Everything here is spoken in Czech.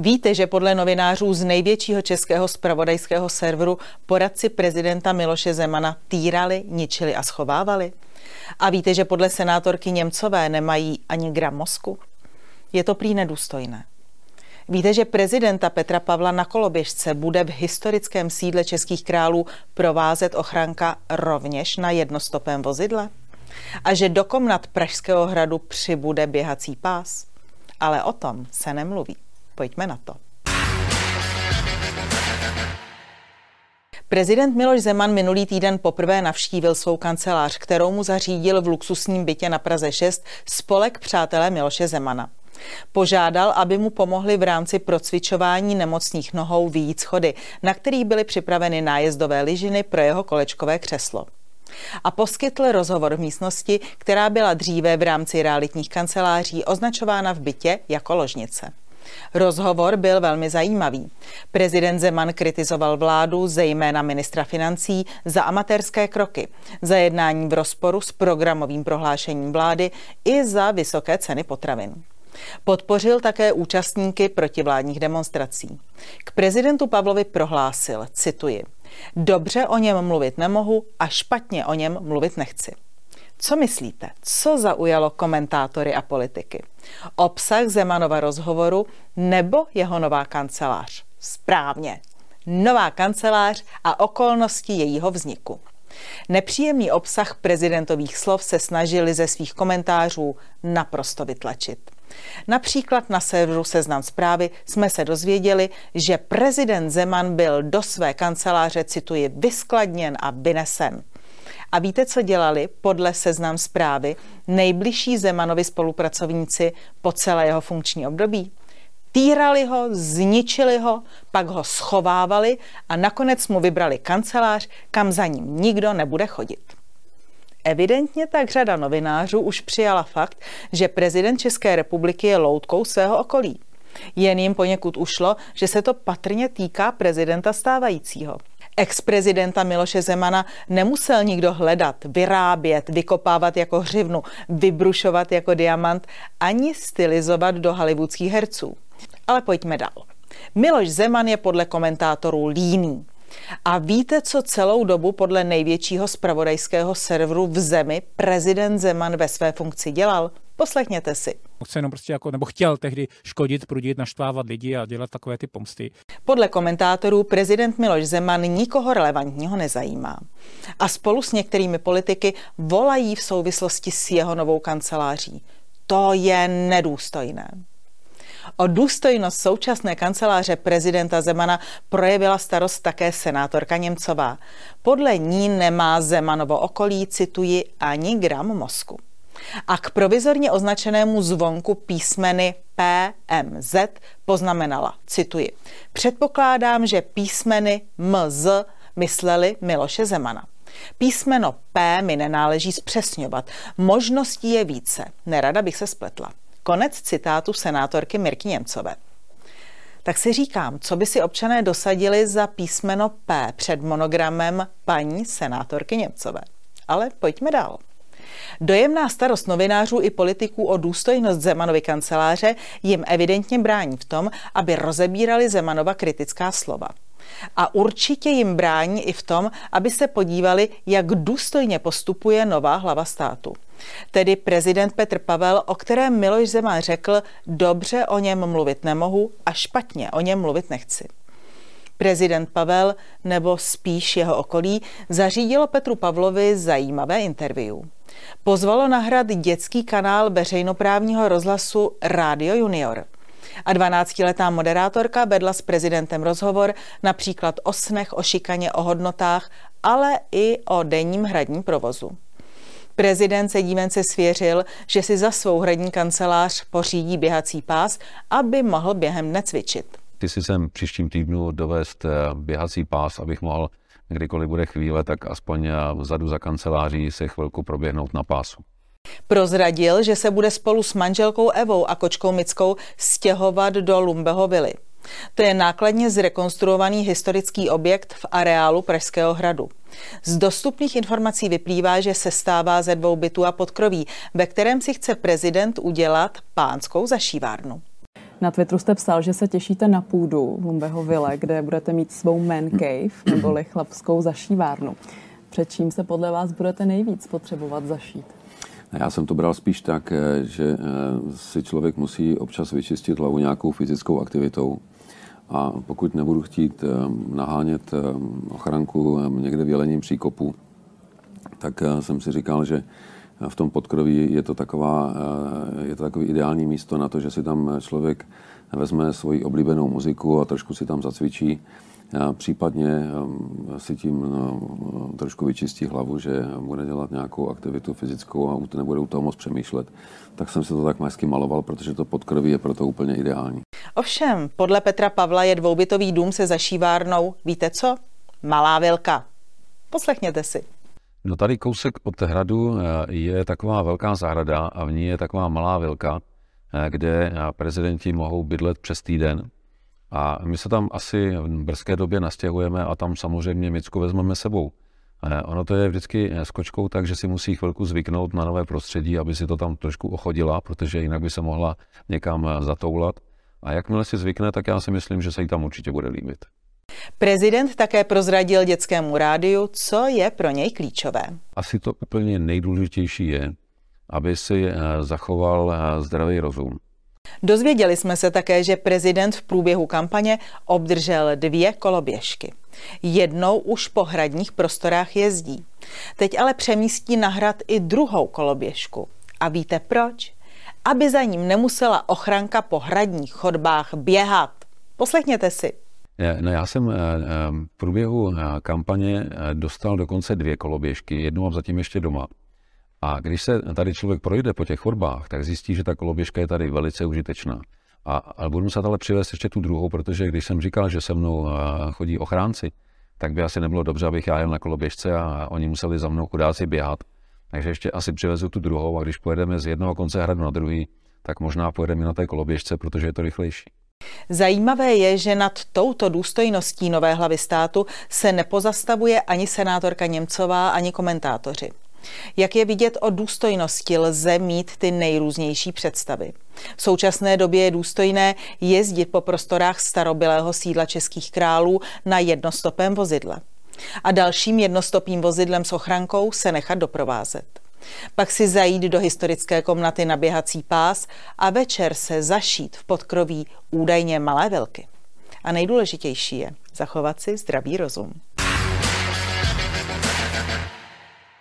Víte, že podle novinářů z největšího českého spravodajského serveru poradci prezidenta Miloše Zemana týrali, ničili a schovávali? A víte, že podle senátorky Němcové nemají ani gram mozku? Je to prý nedůstojné. Víte, že prezidenta Petra Pavla na koloběžce bude v historickém sídle českých králů provázet ochranka rovněž na jednostopém vozidle? A že do komnat Pražského hradu přibude běhací pás? Ale o tom se nemluví. Pojďme na to. Prezident Miloš Zeman minulý týden poprvé navštívil svou kancelář, kterou mu zařídil v luxusním bytě na Praze 6 spolek Přátelé Miloše Zemana. Požádal, aby mu pomohli v rámci procvičování nemocných nohou výjít schody, na kterých byly připraveny nájezdové lyžiny pro jeho kolečkové křeslo a poskytl rozhovor v místnosti, která byla dříve v rámci realitních kanceláří označována v bytě jako ložnice. Rozhovor byl velmi zajímavý. Prezident Zeman kritizoval vládu, zejména ministra financí, za amatérské kroky, za jednání v rozporu s programovým prohlášením vlády i za vysoké ceny potravin. Podpořil také účastníky protivládních demonstrací. K prezidentu Pavlovi prohlásil, cituji, Dobře o něm mluvit nemohu a špatně o něm mluvit nechci. Co myslíte, co zaujalo komentátory a politiky? Obsah Zemanova rozhovoru nebo jeho nová kancelář? Správně. Nová kancelář a okolnosti jejího vzniku. Nepříjemný obsah prezidentových slov se snažili ze svých komentářů naprosto vytlačit. Například na serveru Seznam zprávy jsme se dozvěděli, že prezident Zeman byl do své kanceláře, cituji, vyskladněn a vynesen. A víte, co dělali podle seznam zprávy nejbližší Zemanovi spolupracovníci po celé jeho funkční období? Týrali ho, zničili ho, pak ho schovávali a nakonec mu vybrali kancelář, kam za ním nikdo nebude chodit. Evidentně tak řada novinářů už přijala fakt, že prezident České republiky je loutkou svého okolí. Jen jim poněkud ušlo, že se to patrně týká prezidenta stávajícího. Ex-prezidenta Miloše Zemana nemusel nikdo hledat, vyrábět, vykopávat jako hřivnu, vybrušovat jako diamant, ani stylizovat do hollywoodských herců. Ale pojďme dál. Miloš Zeman je podle komentátorů líný. A víte, co celou dobu podle největšího spravodajského serveru v zemi prezident Zeman ve své funkci dělal? Poslechněte si. Chce jenom prostě jako, nebo chtěl tehdy škodit, prudit, naštvávat lidi a dělat takové ty pomsty. Podle komentátorů prezident Miloš Zeman nikoho relevantního nezajímá. A spolu s některými politiky volají v souvislosti s jeho novou kanceláří. To je nedůstojné. O důstojnost současné kanceláře prezidenta Zemana projevila starost také senátorka Němcová. Podle ní nemá Zemanovo okolí, cituji, ani gram mozku. A k provizorně označenému zvonku písmeny PMZ poznamenala, cituji, předpokládám, že písmeny MZ mysleli Miloše Zemana. Písmeno P mi nenáleží zpřesňovat. Možností je více. Nerada bych se spletla. Konec citátu senátorky Mirky Němcové. Tak si říkám, co by si občané dosadili za písmeno P před monogramem paní senátorky Němcové. Ale pojďme dál. Dojemná starost novinářů i politiků o důstojnost Zemanovy kanceláře jim evidentně brání v tom, aby rozebírali Zemanova kritická slova. A určitě jim brání i v tom, aby se podívali, jak důstojně postupuje nová hlava státu. Tedy prezident Petr Pavel, o kterém Miloš Zeman řekl, dobře o něm mluvit nemohu a špatně o něm mluvit nechci. Prezident Pavel, nebo spíš jeho okolí, zařídilo Petru Pavlovi zajímavé interview. Pozvalo na hrad dětský kanál veřejnoprávního rozhlasu Radio Junior – a 12-letá moderátorka vedla s prezidentem rozhovor například o snech, o šikaně, o hodnotách, ale i o denním hradním provozu. Prezident se dívence svěřil, že si za svou hradní kancelář pořídí běhací pás, aby mohl během dne cvičit. Ty si sem příštím týdnu dovést eh, běhací pás, abych mohl, kdykoliv bude chvíle, tak aspoň eh, vzadu za kanceláří se chvilku proběhnout na pásu. Prozradil, že se bude spolu s manželkou Evou a kočkou Mickou stěhovat do Lumbeho vily. To je nákladně zrekonstruovaný historický objekt v areálu Pražského hradu. Z dostupných informací vyplývá, že se stává ze dvou bytů a podkroví, ve kterém si chce prezident udělat pánskou zašívárnu. Na Twitteru jste psal, že se těšíte na půdu v Lumbeho Vile, kde budete mít svou man cave, neboli chlapskou zašívárnu. Před čím se podle vás budete nejvíc potřebovat zašít? Já jsem to bral spíš tak, eh, že eh, si člověk musí občas vyčistit hlavu nějakou fyzickou aktivitou. A pokud nebudu chtít eh, nahánět ochranku někde v jelením příkopu, tak jsem si říkal, že v tom podkroví je to, taková, je to takový ideální místo na to, že si tam člověk vezme svoji oblíbenou muziku a trošku si tam zacvičí případně um, si tím no, trošku vyčistí hlavu, že bude dělat nějakou aktivitu fyzickou a nebude u toho moc přemýšlet. Tak jsem se to tak hezky maloval, protože to podkrví je proto úplně ideální. Ovšem, podle Petra Pavla je dvoubytový dům se zašívárnou, víte co? Malá vilka. Poslechněte si. No tady kousek od hradu eh, je taková velká zahrada a v ní je taková malá vilka, eh, kde prezidenti mohou bydlet přes týden. A my se tam asi v brzké době nastěhujeme a tam samozřejmě Micku vezmeme sebou. Ono to je vždycky s kočkou tak, že si musí chvilku zvyknout na nové prostředí, aby si to tam trošku ochodila, protože jinak by se mohla někam zatoulat. A jakmile si zvykne, tak já si myslím, že se jí tam určitě bude líbit. Prezident také prozradil dětskému rádiu, co je pro něj klíčové. Asi to úplně nejdůležitější je, aby si eh, zachoval eh, zdravý rozum. Dozvěděli jsme se také, že prezident v průběhu kampaně obdržel dvě koloběžky. Jednou už po hradních prostorách jezdí. Teď ale přemístí na hrad i druhou koloběžku. A víte proč? Aby za ním nemusela ochranka po hradních chodbách běhat. Poslechněte si. No já jsem eh, eh, v průběhu eh, kampaně dostal dokonce dvě koloběžky, jednu mám zatím ještě doma. A když se tady člověk projde po těch chodbách, tak zjistí, že ta koloběžka je tady velice užitečná. A, a budu muset ale přivést ještě tu druhou, protože když jsem říkal, že se mnou chodí ochránci, tak by asi nebylo dobře, abych já jel na koloběžce a oni museli za mnou chudáci běhat. Takže ještě asi přivezu tu druhou a když pojedeme z jednoho konce hradu na druhý, tak možná pojedeme na té koloběžce, protože je to rychlejší. Zajímavé je, že nad touto důstojností nové hlavy státu se nepozastavuje ani senátorka Němcová, ani komentátoři. Jak je vidět o důstojnosti, lze mít ty nejrůznější představy. V současné době je důstojné jezdit po prostorách starobylého sídla českých králů na jednostopém vozidle. A dalším jednostopým vozidlem s ochrankou se nechat doprovázet. Pak si zajít do historické komnaty na běhací pás a večer se zašít v podkroví údajně malé velky. A nejdůležitější je zachovat si zdravý rozum.